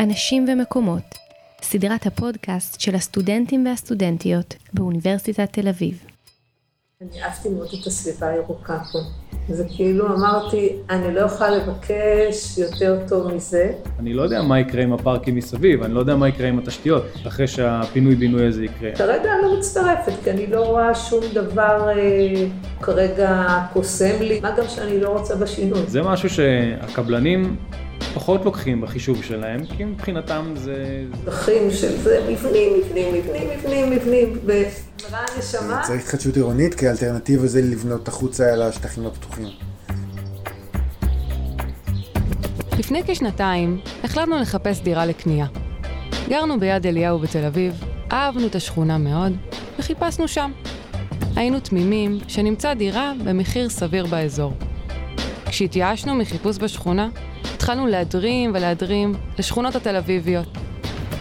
אנשים ומקומות, סדרת הפודקאסט של הסטודנטים והסטודנטיות באוניברסיטת תל אביב. אני אהבתי מאוד את הסביבה הירוקה פה. זה כאילו אמרתי, אני לא יכולה לבקש יותר טוב מזה. אני לא יודע מה יקרה עם הפארקים מסביב, אני לא יודע מה יקרה עם התשתיות, אחרי שהפינוי-בינוי הזה יקרה. כרגע אני לא מצטרפת, כי אני לא רואה שום דבר אה, כרגע קוסם לי, מה גם שאני לא רוצה בשינוי. זה משהו שהקבלנים פחות לוקחים בחישוב שלהם, כי מבחינתם זה... שטחים של זה, מבנים, מבנים, מבנים, מבנים, מבנים, ומראה הנשמה. צריך התחדשות עירונית, כי האלטרנטיבה זה לבנות החוצה על השטחים הפתוחים. לפני כשנתיים החלטנו לחפש דירה לקנייה. גרנו ביד אליהו בתל אביב, אהבנו את השכונה מאוד, וחיפשנו שם. היינו תמימים שנמצא דירה במחיר סביר באזור. כשהתייאשנו מחיפוש בשכונה, התחלנו להדרים ולהדרים לשכונות התל אביביות.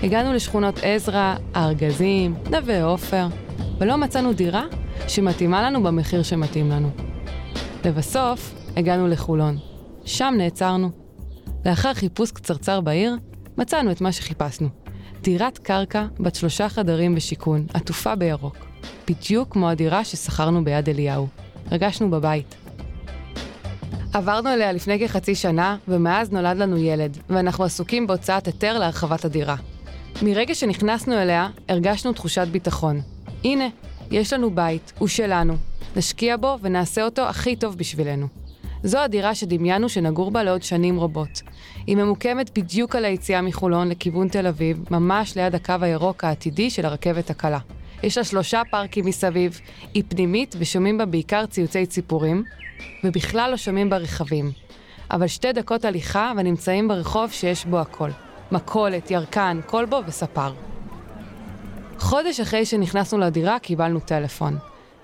הגענו לשכונות עזרא, הארגזים, נווה עופר, ולא מצאנו דירה שמתאימה לנו במחיר שמתאים לנו. לבסוף, הגענו לחולון. שם נעצרנו. לאחר חיפוש קצרצר בעיר, מצאנו את מה שחיפשנו. דירת קרקע בת שלושה חדרים ושיכון, עטופה בירוק. בדיוק כמו הדירה ששכרנו ביד אליהו. הרגשנו בבית. עברנו אליה לפני כחצי שנה, ומאז נולד לנו ילד, ואנחנו עסוקים בהוצאת היתר להרחבת הדירה. מרגע שנכנסנו אליה, הרגשנו תחושת ביטחון. הנה, יש לנו בית, הוא שלנו. נשקיע בו ונעשה אותו הכי טוב בשבילנו. זו הדירה שדמיינו שנגור בה לעוד שנים רבות. היא ממוקמת בדיוק על היציאה מחולון לכיוון תל אביב, ממש ליד הקו הירוק העתידי של הרכבת הקלה. יש לה שלושה פארקים מסביב, היא פנימית ושומעים בה בעיקר ציוצי ציפורים, ובכלל לא שומעים בה רכבים. אבל שתי דקות הליכה ונמצאים ברחוב שיש בו הכל. מכולת, ירקן, כלבו וספר. חודש אחרי שנכנסנו לדירה קיבלנו טלפון.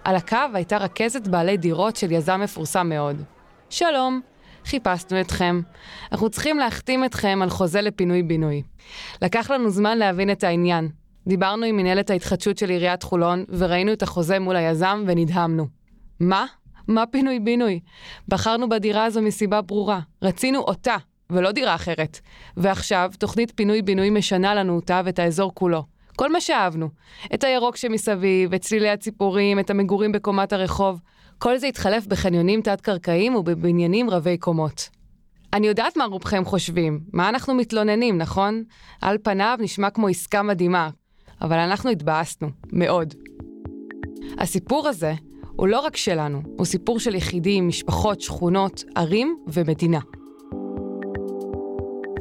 על הקו הייתה רכזת בעלי דירות של יזם מפורסם מאוד. שלום, חיפשנו אתכם. אנחנו צריכים להחתים אתכם על חוזה לפינוי-בינוי. לקח לנו זמן להבין את העניין. דיברנו עם מנהלת ההתחדשות של עיריית חולון, וראינו את החוזה מול היזם ונדהמנו. מה? מה פינוי-בינוי? בחרנו בדירה הזו מסיבה ברורה. רצינו אותה, ולא דירה אחרת. ועכשיו, תוכנית פינוי-בינוי משנה לנו אותה ואת האזור כולו. כל מה שאהבנו. את הירוק שמסביב, את צלילי הציפורים, את המגורים בקומת הרחוב. כל זה התחלף בחניונים תת-קרקעיים ובבניינים רבי קומות. אני יודעת מה רובכם חושבים, מה אנחנו מתלוננים, נכון? על פניו נשמע כמו עסקה מדהימה, אבל אנחנו התבאסנו, מאוד. הסיפור הזה הוא לא רק שלנו, הוא סיפור של יחידים, משפחות, שכונות, ערים ומדינה.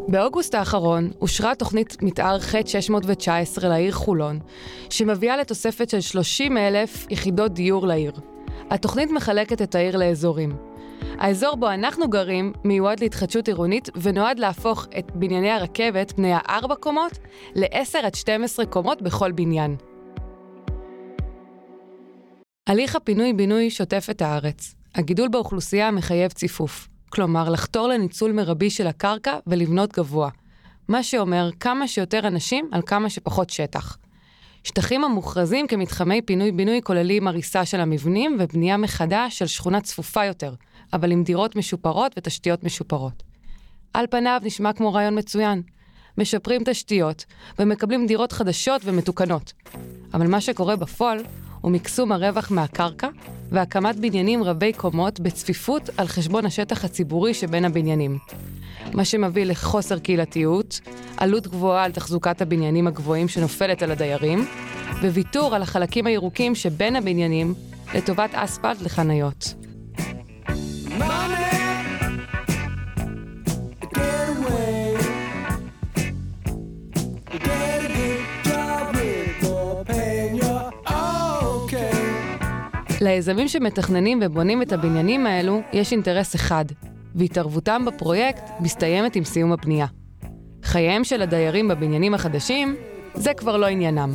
באוגוסט האחרון אושרה תוכנית מתאר ח'-619 לעיר חולון, שמביאה לתוספת של 30 אלף יחידות דיור לעיר. התוכנית מחלקת את העיר לאזורים. האזור בו אנחנו גרים מיועד להתחדשות עירונית ונועד להפוך את בנייני הרכבת בני הארבע קומות ל-10 עד 12 קומות בכל בניין. הליך הפינוי-בינוי שוטף את הארץ. הגידול באוכלוסייה מחייב ציפוף. כלומר, לחתור לניצול מרבי של הקרקע ולבנות גבוה. מה שאומר כמה שיותר אנשים על כמה שפחות שטח. שטחים המוכרזים כמתחמי פינוי-בינוי כוללים הריסה של המבנים ובנייה מחדש של שכונה צפופה יותר, אבל עם דירות משופרות ותשתיות משופרות. על פניו נשמע כמו רעיון מצוין. משפרים תשתיות ומקבלים דירות חדשות ומתוקנות. אבל מה שקורה בפועל הוא מקסום הרווח מהקרקע והקמת בניינים רבי קומות בצפיפות על חשבון השטח הציבורי שבין הבניינים. מה שמביא לחוסר קהילתיות, עלות גבוהה על תחזוקת הבניינים הגבוהים שנופלת על הדיירים, וויתור על החלקים הירוקים שבין הבניינים לטובת אספלט לחניות. ליזמים שמתכננים ובונים את הבניינים האלו, יש אינטרס אחד, והתערבותם בפרויקט מסתיימת עם סיום הבנייה. חייהם של הדיירים בבניינים החדשים, זה כבר לא עניינם.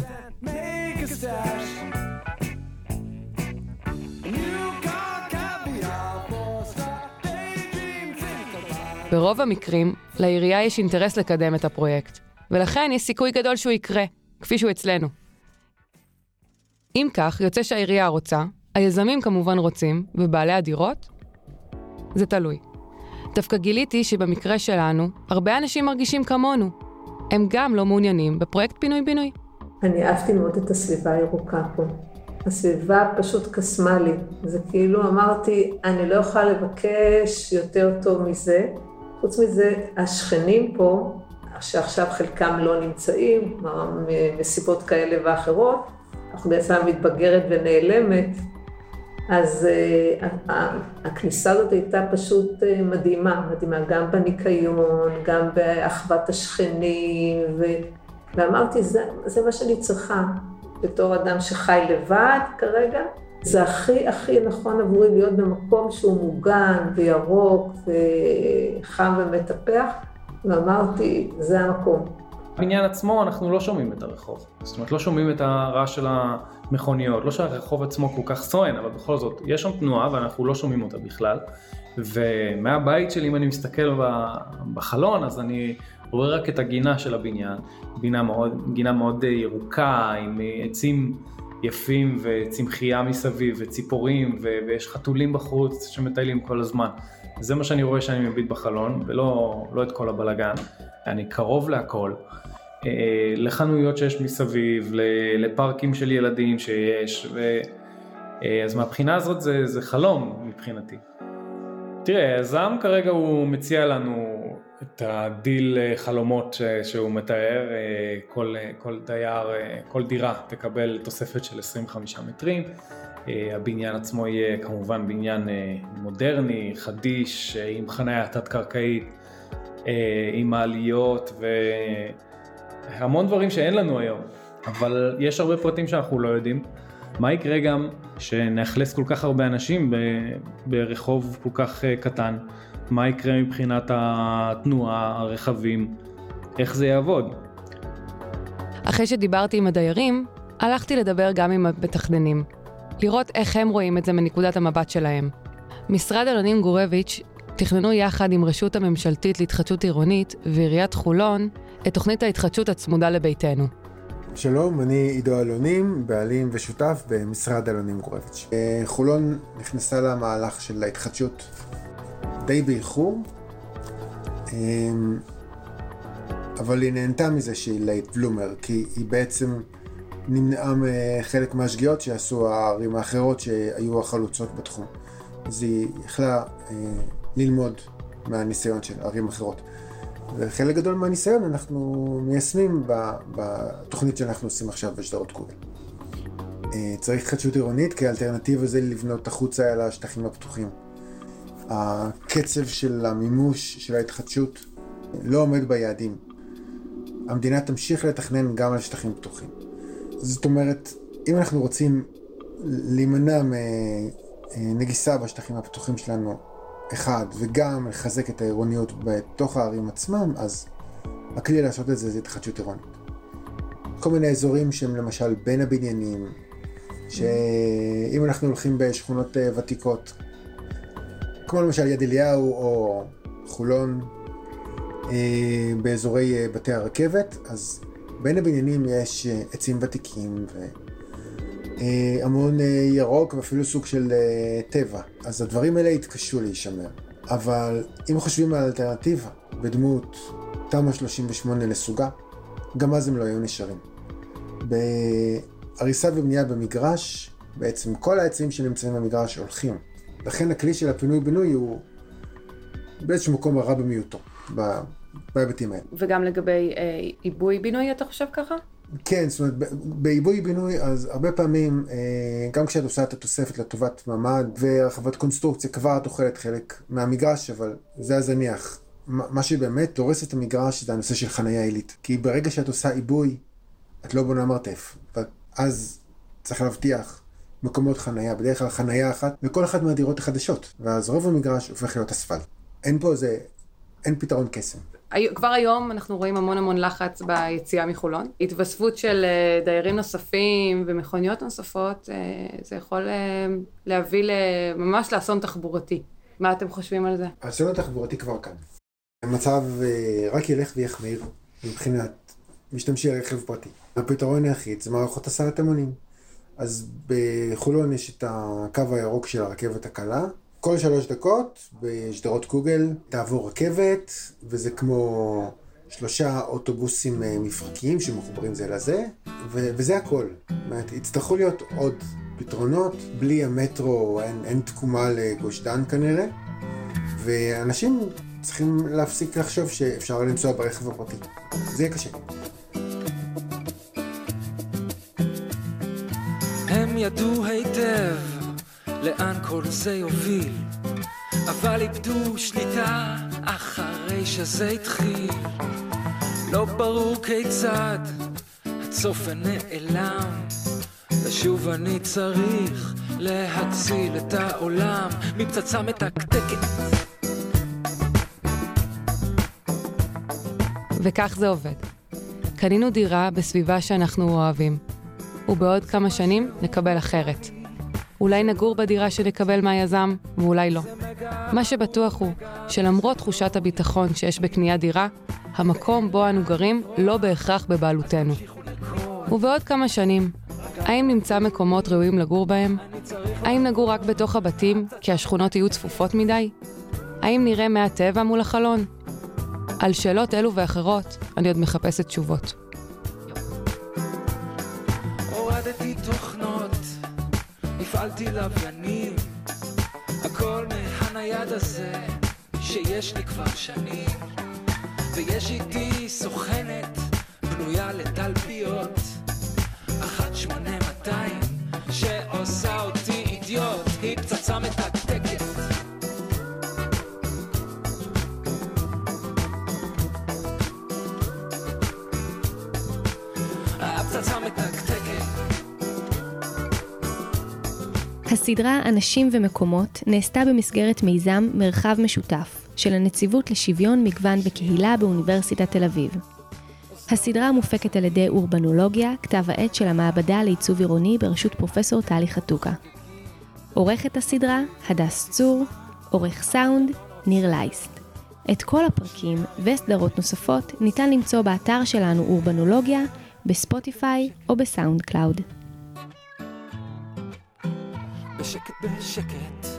ברוב המקרים, לעירייה יש אינטרס לקדם את הפרויקט, ולכן יש סיכוי גדול שהוא יקרה, כפי שהוא אצלנו. אם כך, יוצא שהעירייה רוצה, היזמים כמובן רוצים, ובעלי הדירות? זה תלוי. דווקא גיליתי שבמקרה שלנו, הרבה אנשים מרגישים כמונו. הם גם לא מעוניינים בפרויקט פינוי-בינוי. אני אהבתי מאוד את הסביבה הירוקה פה. הסביבה פשוט קסמה לי. זה כאילו אמרתי, אני לא יכולה לבקש יותר טוב מזה. חוץ מזה, השכנים פה, שעכשיו חלקם לא נמצאים, מסיבות כאלה ואחרות, אנחנו בעצם מתבגרת ונעלמת, אז uh, הכניסה הזאת הייתה פשוט uh, מדהימה, מדהימה, גם בניקיון, גם באחוות השכנים, ו... ואמרתי, זה, זה מה שאני צריכה בתור אדם שחי לבד כרגע. זה הכי הכי נכון עבורי להיות במקום שהוא מוגן וירוק וחם ומטפח, ואמרתי, זה המקום. בעניין עצמו אנחנו לא שומעים את הרחוב. זאת אומרת, לא שומעים את הרעש של המכוניות, לא שהרחוב עצמו כל כך סואן, אבל בכל זאת, יש שם תנועה ואנחנו לא שומעים אותה בכלל. ומהבית שלי, אם אני מסתכל בחלון, אז אני רואה רק את הגינה של הבניין, גינה מאוד, גינה מאוד ירוקה, עם עצים יפים וצמחייה מסביב וציפורים ו- ויש חתולים בחוץ שמטיילים כל הזמן. זה מה שאני רואה שאני מביט בחלון ולא לא את כל הבלגן, אני קרוב להכל. אה, לחנויות שיש מסביב, לפארקים של ילדים שיש, ו... אה, אז מהבחינה הזאת זה, זה חלום מבחינתי. תראה, היזם כרגע הוא מציע לנו את הדיל אה, חלומות שהוא מתאר, כל, כל דייר, כל דירה תקבל תוספת של 25 מטרים, הבניין עצמו יהיה כמובן בניין מודרני, חדיש, עם חניה תת-קרקעית, עם מעליות והמון דברים שאין לנו היום, אבל יש הרבה פרטים שאנחנו לא יודעים. מה יקרה גם שנאכלס כל כך הרבה אנשים ברחוב כל כך קטן? מה יקרה מבחינת התנועה, הרכבים, איך זה יעבוד. אחרי שדיברתי עם הדיירים, הלכתי לדבר גם עם המתכננים, לראות איך הם רואים את זה מנקודת המבט שלהם. משרד אלונים גורביץ' תכננו יחד עם רשות הממשלתית להתחדשות עירונית ועיריית חולון את תוכנית ההתחדשות הצמודה לביתנו. שלום, אני עידו אלונים, בעלים ושותף במשרד אלונים גורביץ'. אה, חולון נכנסה למהלך של ההתחדשות די באיחור, אמ, אבל היא נהנתה מזה שהיא late bloomer, כי היא בעצם נמנעה מחלק מהשגיאות שעשו הערים האחרות שהיו החלוצות בתחום. אז היא יכלה אה, ללמוד מהניסיון של ערים אחרות. וחלק גדול מהניסיון אנחנו מיישמים בתוכנית שאנחנו עושים עכשיו בשדרות קוגל. אה, צריך התחדשות עירונית כאלטרנטיבה זה לבנות החוצה על השטחים הפתוחים. הקצב של המימוש של ההתחדשות לא עומד ביעדים. המדינה תמשיך לתכנן גם על שטחים פתוחים. זאת אומרת, אם אנחנו רוצים להימנע מנגיסה בשטחים הפתוחים שלנו, אחד, וגם לחזק את העירוניות בתוך הערים עצמם, אז הכלי לעשות את זה זה התחדשות עירונית. כל מיני אזורים שהם למשל בין הבניינים, שאם אנחנו הולכים בשכונות אה, ותיקות, כמו למשל יד אליהו או חולון, אה, באזורי אה, בתי הרכבת, אז בין הבניינים יש עצים ותיקים והמון ירוק ואפילו סוג של טבע. אז הדברים האלה יתקשו להישמר. אבל אם חושבים על אלטרנטיבה בדמות תמ"א 38 לסוגה, גם אז הם לא היו נשארים. בהריסה ובנייה במגרש, בעצם כל העצים שנמצאים במגרש הולכים. לכן הכלי של הפינוי-בינוי הוא באיזשהו מקום הרע במיעוטו, בהיבטים האלה. וגם לגבי אה, עיבוי בינוי, אתה חושב ככה? כן, זאת אומרת, בעיבוי בינוי, אז הרבה פעמים, אה, גם כשאת עושה את התוספת לטובת ממ"ד והרחבת קונסטרוקציה, כבר את אוכלת חלק מהמגרש, אבל זה הזניח. מה שבאמת הורס את המגרש זה הנושא של חניה עילית. כי ברגע שאת עושה עיבוי, את לא בונה מרתף. ואז צריך להבטיח מקומות חנייה, בדרך כלל חנייה אחת, וכל אחת מהדירות החדשות, ואז רוב המגרש הופך להיות אספלט. אין פה איזה, אין פתרון קסם. כבר היום אנחנו רואים המון המון לחץ ביציאה מחולון. התווספות של אה, דיירים נוספים ומכוניות נוספות, אה, זה יכול אה, להביא ממש לאסון תחבורתי. מה אתם חושבים על זה? האסון התחבורתי כבר כאן. המצב רק ילך ויחמיר מבחינת משתמשי רכב פרטי. הפתרון היחיד זה מערכות הסעת המונים. אז בחולון יש את הקו הירוק של הרכבת הקלה. כל שלוש דקות בשדרות קוגל תעבור רכבת, וזה כמו שלושה אוטובוסים אה, מפרקיים שמחוברים זה לזה, ו- וזה הכל. זאת אומרת, יצטרכו להיות עוד פתרונות, בלי המטרו אין, אין תקומה לגוש דן כנראה, ואנשים צריכים להפסיק לחשוב שאפשר לנסוע ברכב הפרטי. זה יהיה קשה. הם ידעו היטב לאן כל זה יוביל, אבל איבדו שליטה אחרי שזה התחיל. לא ברור כיצד הצופן נעלם, ושוב אני צריך להציל את העולם מפצצה מתקתקת. וכך זה עובד. קנינו דירה בסביבה שאנחנו אוהבים, ובעוד כמה שנים נקבל אחרת. אולי נגור בדירה שנקבל מהיזם, ואולי לא. מה שבטוח הוא שלמרות תחושת הביטחון שיש בקניית דירה, המקום בו אנו גרים לא בהכרח בבעלותנו. ובעוד כמה שנים, האם נמצא מקומות ראויים לגור בהם? האם נגור רק בתוך הבתים כי השכונות יהיו צפופות מדי? האם נראה מהטבע מול החלון? על שאלות אלו ואחרות אני עוד מחפשת תשובות. הפעלתי לוויינים, הכל מהנייד הזה שיש לי כבר שנים, ויש איתי סוכנת בנויה לתלפיות, אחת שמונה מאתיים שעושה הסדרה אנשים ומקומות נעשתה במסגרת מיזם מרחב משותף של הנציבות לשוויון מגוון בקהילה באוניברסיטת תל אביב. הסדרה מופקת על ידי אורבנולוגיה, כתב העת של המעבדה לעיצוב עירוני בראשות פרופסור טלי חתוקה. עורכת הסדרה, הדס צור, עורך סאונד, ניר לייסט. את כל הפרקים וסדרות נוספות ניתן למצוא באתר שלנו אורבנולוגיה, בספוטיפיי או בסאונד קלאוד. בשקט בשקט